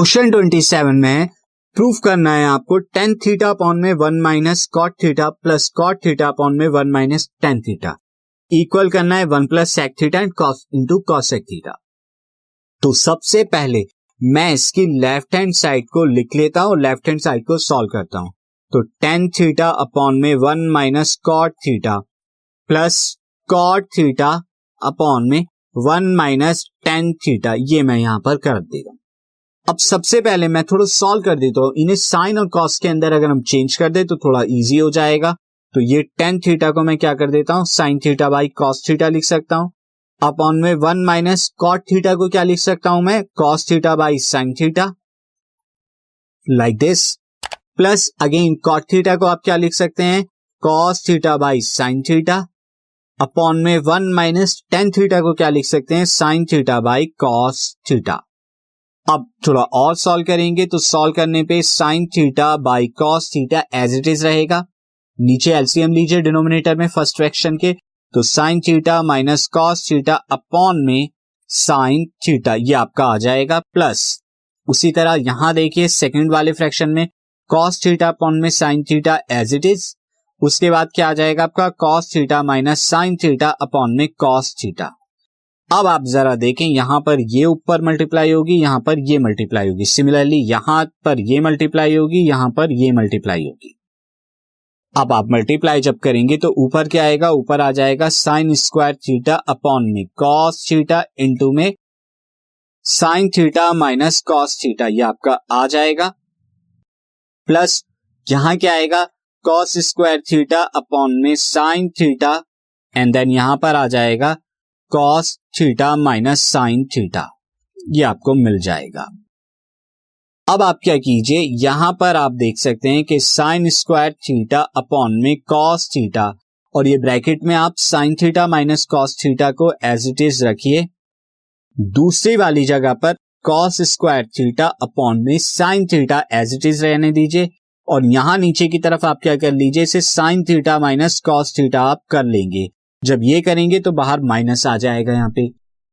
Question twenty seven में proof करना है आपको टेन थीटा अपॉन में one minus cot theta plus cot theta upon में one minus tan theta equal करना है one plus sec theta and cos into cosec theta तो सबसे पहले मैं इसकी लेफ़्ट हैंड साइड को लिख लेता हूँ लेफ़्ट हैंड साइड को सॉल्व करता हूँ। तो टेन थीटा अपॉन में one minus cot theta plus cot theta upon में वन माइनस टेन थीटा ये मैं यहाँ पर कर हूँ। अब सबसे पहले मैं थोड़ा सॉल्व कर देता हूँ। इन्हें साइन और कॉस के अंदर अगर हम चेंज कर दे तो थोड़ा इजी हो जाएगा। तो ये टेन थीटा को मैं क्या कर देता हूँ? Sin theta by cos theta लिख सकता हूँ। अपॉन में वन माइनस कॉट थीटा को क्या लिख सकता हूँ मैं? Cos theta by sin theta like this plus again cot theta को आप क्या लिख सकते हैं? Cos theta by sin theta upon में वन माइनस टेन थीटा को क्या लिख सकते हैं? Sin theta by cos theta अब थोड़ा और सॉल्व करेंगे तो सॉल्व करने पे sin theta by cos theta as it is रहेगा। नीचे एलसीएम लीजिए डिनोमिनेटर में फ़र्स्ट फ्रैक्शन के तो sin theta minus cos theta upon में साइन थीटा ये आपका आ जाएगा प्लस उसी तरह यहाँ देखिए सेकंड वाले फ्रैक्शन में कॉस थीटा अपॉन में sin theta as it is उसके बाद क्या आ जाएगा आपका cos theta minus sin theta upon में कॉस थीटा अब आप जरा देखें, यहाँ पर ये ऊपर मल्टीप्लाई होगी, यहाँ पर ये मल्टीप्लाई होगी। सिमिलरली यहाँ पर ये मल्टीप्लाई होगी, यहाँ पर ये मल्टीप्लाई होगी। अब आप मल्टीप्लाई जब करेंगे तो ऊपर क्या आएगा? ऊपर आ जाएगा साइन स्क्वायर थीटा अपॉन में कॉस थीटा इंटू में sin theta minus cos theta ये आपका आ जाएगा। प्लस यहाँ क्या आएगा? कॉस स्क्वायर थीटा अपॉन में साइन थीटा एंड देन यहाँ पर आ जाएगा cos theta minus sin theta ये आपको मिल जाएगा। अब आप क्या कीजिए, यहाँ पर आप देख सकते हैं कि साइन स्क्वायर थीटा अपॉन में कॉस थीटा और ये ब्रैकेट में आप sin theta minus cos theta को एज इट इज़ रखिए। दूसरी वाली जगह पर कॉस स्क्वायर थीटा अपॉन में sin theta as it is रहने दीजिए, और यहाँ नीचे की तरफ़ आप क्या कर लीजिए, इसे sin theta minus cos theta आप कर लेंगे। जब ये करेंगे तो बाहर माइनस आ जाएगा यहाँ पे।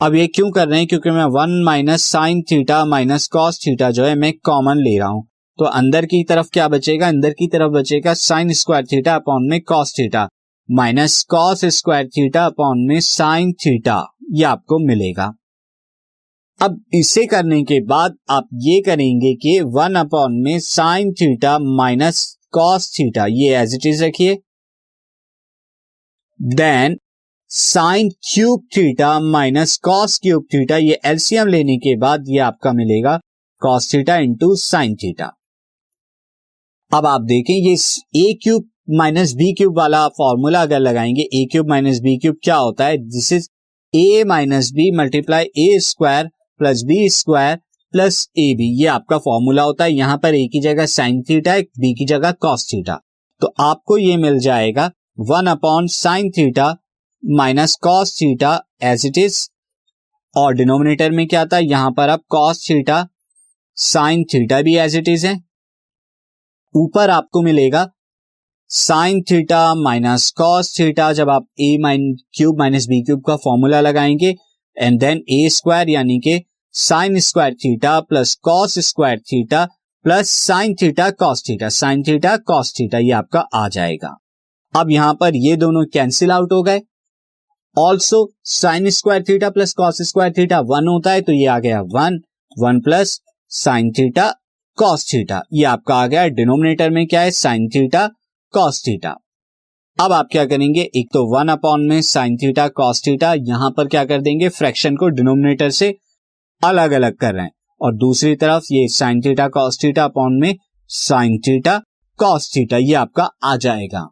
अब ये क्यों कर रहे हैं? क्योंकि मैं one minus sin theta minus cos theta जो है मैं कॉमन ले रहा हूँ। तो अंदर की तरफ़ क्या बचेगा? अंदर की तरफ़ बचेगा साइन स्क्वायर थीटा अपॉन में cos theta. Minus cos square theta upon में साइन थीटा। ये आपको मिलेगा। अब इसे करने के बाद आप ये करेंगे कि वन अपॉन में sin theta minus cos theta, ये एज इट इज़ रखिए। Then sin cube theta minus cos cube theta ये एलसीएम लेने के बाद ये आपका मिलेगा cos theta into sin theta अब आप देखें, ये a cube minus b cube वाला फॉर्मूला अगर लगाएँगे a cube minus b cube क्या होता है? This is a minus b multiply a square plus b square plus a b ये आपका फॉर्मूला होता है। यहाँ पर ए की जगह साइन थीटा है बी की जगह कॉस थीटा तो आपको ये मिल जाएगा one upon sin theta minus cos theta as it is. और डिनोमिनेटर में क्या था? यहाँ पर अब कॉस थीटा, साइन थीटा भी एज इट इज़ है। ऊपर आपको मिलेगा sin theta minus cos theta, जब आप a mine cube minus b cube का फॉर्मूला लगाएँगे एंड देन ए स्क्वायर यानी के sin square theta plus cos square theta plus sin theta cos theta sin theta cos theta, ये आपका आ जाएगा। अब यहाँ पर ये दोनों कैंसिल आउट हो गए। Also sine square theta plus cos square theta one होता है तो ये आ गया one one plus sine theta cos theta ये आपका आ गया डिनोमिनेटर में क्या है? साइन थीटा कॉस थीटा अब आप क्या करेंगे? एक तो वन अपॉन में साइन थीटा कॉस थीटा यहाँ पर क्या कर देंगे? फ्रैक्शन को डिनोमिनेटर से अलग अलग कर रहे हैं। और दूसरी तरफ़ ये sine theta cos theta upon में साइन थीटा कॉस थीटा ये आपका आ जाएगा।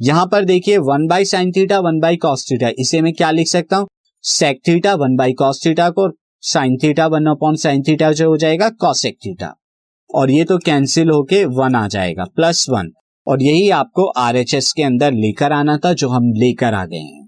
यहाँ पर देखिए one by sine theta, one by theta, इसे मैं क्या लिख सकता हूँ? Sec theta, one by theta को sine theta one upon sine theta जो हो जाएगा कॉसेक थीटा। और ये तो कैंसिल होके वन आ जाएगा प्लस वन और यही आपको आरएचएस के अंदर लेकर आना था, जो हम लेकर आ गए हैं।